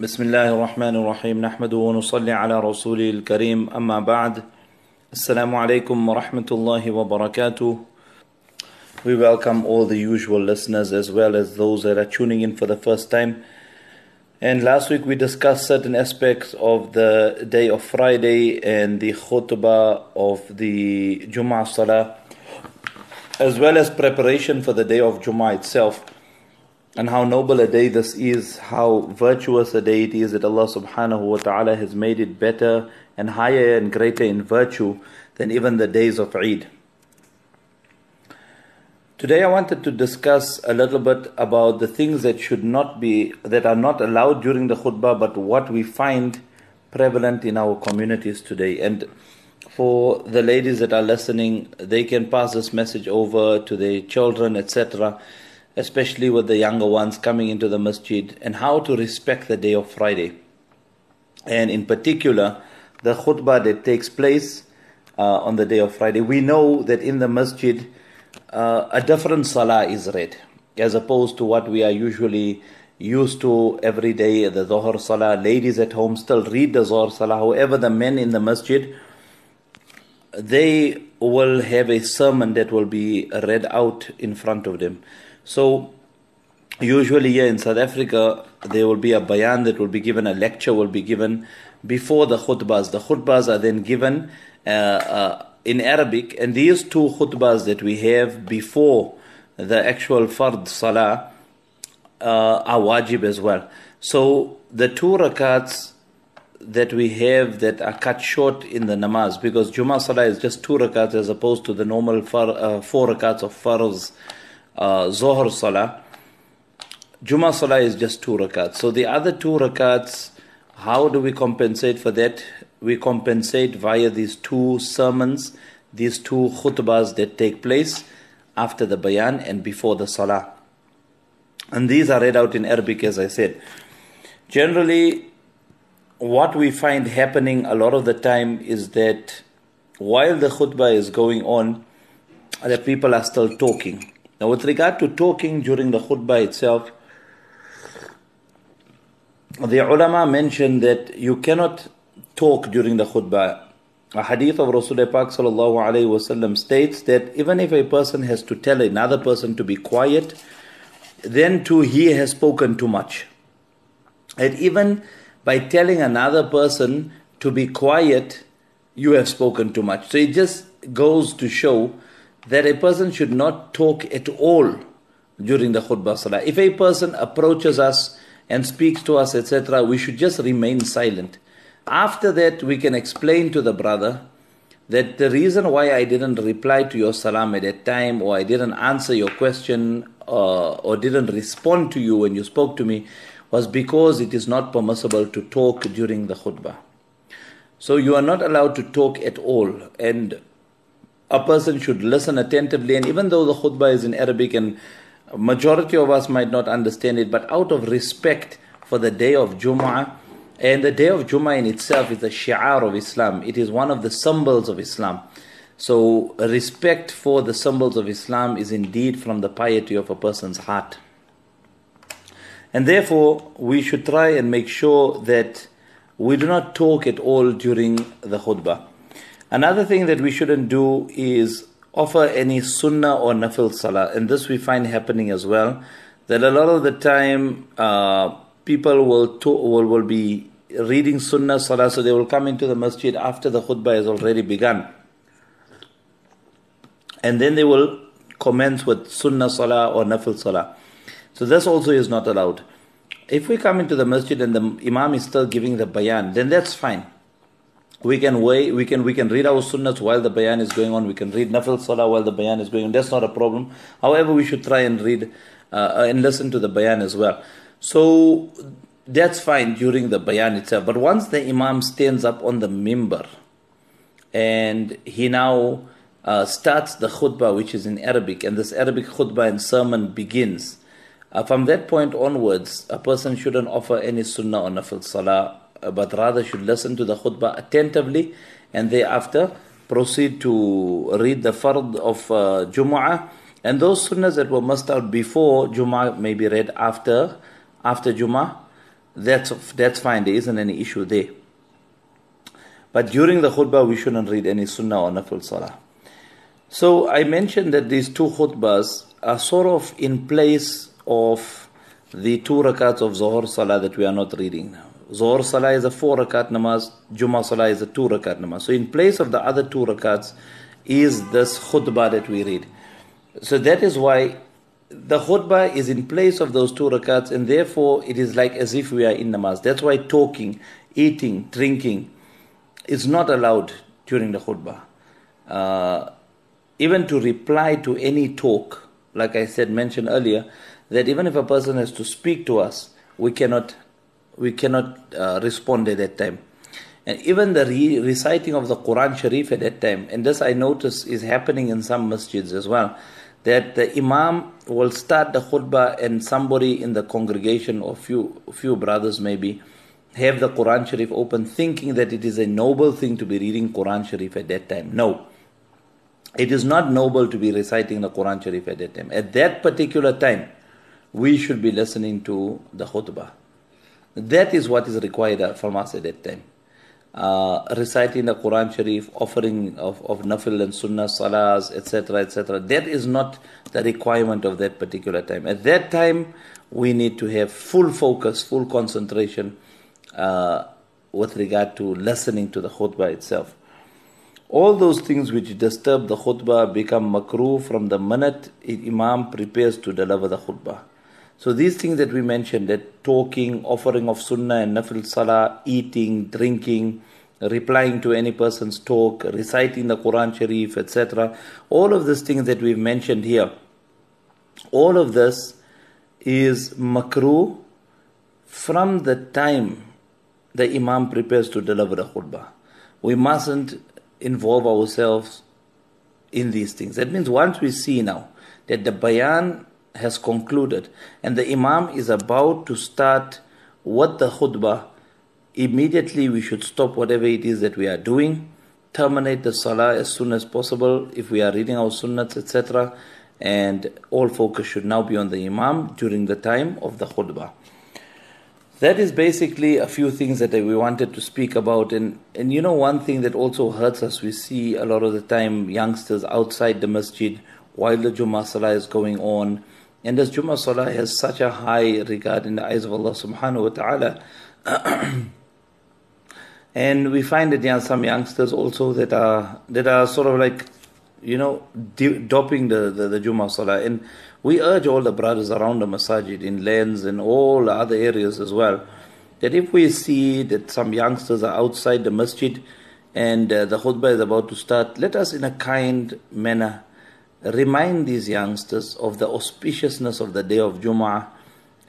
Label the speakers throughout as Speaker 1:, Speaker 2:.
Speaker 1: بسم الله الرحمن الرحيم نحمده ونصلي على رسوله الكريم أما بعد السلام عليكم ورحمة الله وبركاته We welcome all the usual listeners as well as those that are tuning in for the first time. And last week we discussed certain aspects of the day of Friday and the khutbah of the Jummah Salah, as well as preparation for the day of Jummah itself and how noble a day this is, how virtuous a day it is that Allah subhanahu wa ta'ala has made it better and higher and greater in virtue than even the days of Eid. Today I wanted to discuss a little bit about the things that should not be, that are not allowed during the khutbah, but what we find prevalent in our communities today. And for the ladies that are listening, they can pass this message over to their children, etc especially with the younger ones coming into the masjid, and how to respect the day of Friday. And in particular, the khutbah that takes place uh, on the day of Friday. We know that in the masjid, uh, a different salah is read, as opposed to what we are usually used to every day, the Zohar salah. Ladies at home still read the Zohar salah. However, the men in the masjid, they will have a sermon that will be read out in front of them. So, usually here in South Africa, there will be a bayan that will be given, a lecture will be given before the khutbahs. The khutbahs are then given uh, uh, in Arabic, and these two khutbahs that we have before the actual fard salah uh, are wajib as well. So, the two rakats that we have that are cut short in the namaz because Jummah Salah is just two rakats as opposed to the normal far, uh, four rakats of farz uh, Zohar Salah. Jummah Salah is just two rakats. So the other two rakats, how do we compensate for that? We compensate via these two sermons, these two khutbahs that take place after the bayan and before the salah. And these are read out in Arabic, as I said. Generally, what we find happening a lot of the time is that while the khutbah is going on, the people are still talking. Now, with regard to talking during the khutbah itself, the ulama mentioned that you cannot talk during the khutbah. A hadith of Rasulullah Pak states that even if a person has to tell another person to be quiet, then too he has spoken too much. And even by telling another person to be quiet, you have spoken too much. So it just goes to show that a person should not talk at all during the khutbah salah. If a person approaches us and speaks to us, etc., we should just remain silent. After that, we can explain to the brother that the reason why I didn't reply to your salam at that time, or I didn't answer your question, uh, or didn't respond to you when you spoke to me, was because it is not permissible to talk during the khutbah. So you are not allowed to talk at all, and a person should listen attentively. And even though the khutbah is in Arabic and majority of us might not understand it, but out of respect for the day of Jum'ah, and the day of Jum'ah in itself is a shi'ar of Islam. It is one of the symbols of Islam. So respect for the symbols of Islam is indeed from the piety of a person's heart. And therefore, we should try and make sure that we do not talk at all during the khutbah. Another thing that we shouldn't do is offer any sunnah or nafil salah, and this we find happening as well. That a lot of the time uh, people will, to- will will be reading sunnah salah, so they will come into the masjid after the khutbah has already begun, and then they will commence with sunnah salah or nafil salah. So this also is not allowed. If we come into the masjid and the imam is still giving the bayan, then that's fine we can wait, we can we can read our sunnahs while the bayan is going on. We can read nafil salah while the bayan is going on. That's not a problem. However, we should try and read uh, and listen to the bayan as well. So that's fine during the bayan itself. But once the imam stands up on the mimbar and he now uh, starts the khutbah, which is in Arabic, and this Arabic khutbah and sermon begins. Uh, from that point onwards, a person shouldn't offer any sunnah or nafil salah but rather should listen to the khutbah attentively and thereafter proceed to read the fard of uh, Jumu'ah and those sunnahs that were must out before Jumu'ah may be read after after Jumu'ah that's, that's fine, there isn't any issue there. But during the khutbah, we shouldn't read any sunnah or nafil salah. So I mentioned that these two khutbahs are sort of in place of the two rakats of Zohar Salah that we are not reading now. Zohar Salah is a four rakat namaz, Jummah Salah is a two rakat namaz. So in place of the other two rakats is this khutbah that we read. So that is why the khutbah is in place of those two rakats and therefore it is like as if we are in namaz. That's why talking, eating, drinking is not allowed during the khutbah. Uh, even to reply to any talk, like I said, mentioned earlier, that even if a person has to speak to us, we cannot, we cannot uh, respond at that time. And even the re- reciting of the Quran Sharif at that time, and this I notice is happening in some masjids as well, that the Imam will start the khutbah and somebody in the congregation or few few brothers maybe have the Quran Sharif open thinking that it is a noble thing to be reading Quran Sharif at that time. No. It is not noble to be reciting the Quran Sharif at that time. At that particular time, we should be listening to the khutbah. That is what is required from us at that time. Uh, reciting the Quran Sharif, offering of, of nafil and sunnah, salahs, etc., etc. That is not the requirement of that particular time. At that time, we need to have full focus, full concentration uh, with regard to listening to the khutbah itself. All those things which disturb the khutbah become makruh from the minute Imam prepares to deliver the khutbah. So these things that we mentioned, that talking, offering of sunnah and nafil salah, eating, drinking, replying to any person's talk, reciting the Quran Sharif, etc. All of these things that we've mentioned here, all of this is makruh from the time the Imam prepares to deliver the khutbah. We mustn't involve ourselves in these things. That means once we see now that the bayan has concluded and the imam is about to start what the khutbah, immediately we should stop whatever it is that we are doing, terminate the salah as soon as possible if we are reading our sunnats, etc. And all focus should now be on the imam during the time of the khutbah that is basically a few things that we wanted to speak about. And, and you know, one thing that also hurts us, we see a lot of the time youngsters outside the masjid while the Jummah Salah is going on. And this Jummah Salah has such a high regard in the eyes of Allah subhanahu wa ta'ala. and we find that there are some youngsters also that are, that are sort of like, you know, doping the, the, the Jummah Salah. And we urge all the brothers around the masajid in lands and all other areas as well that if we see that some youngsters are outside the masjid and uh, the khutbah is about to start, let us in a kind manner remind these youngsters of the auspiciousness of the day of Jum'ah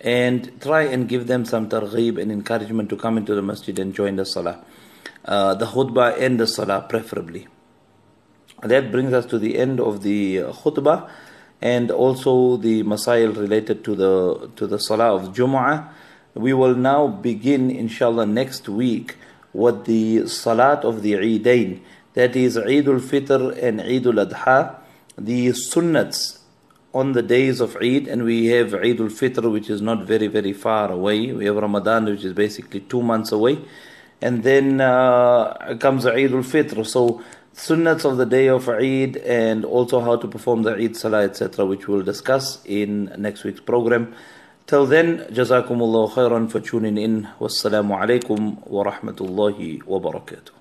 Speaker 1: and try and give them some targheeb and encouragement to come into the masjid and join the salah. Uh, the khutbah and the salah preferably. That brings us to the end of the khutbah and also the masail related to the to the salah of Jumu'ah. We will now begin inshallah next week with the salat of the Eidain. That is Eid al-Fitr and Eid al-Adha, the sunnats on the days of Eid and we have Eid al-Fitr which is not very very far away. We have Ramadan which is basically two months away. And then uh, comes Eid al-Fitr. So sunnats of the day of Eid and also how to perform the Eid Salah, etc., which we'll discuss in next week's program. Till then, Jazakumullah khairan for tuning in. Wassalamu alaikum wa rahmatullahi wa barakatuh.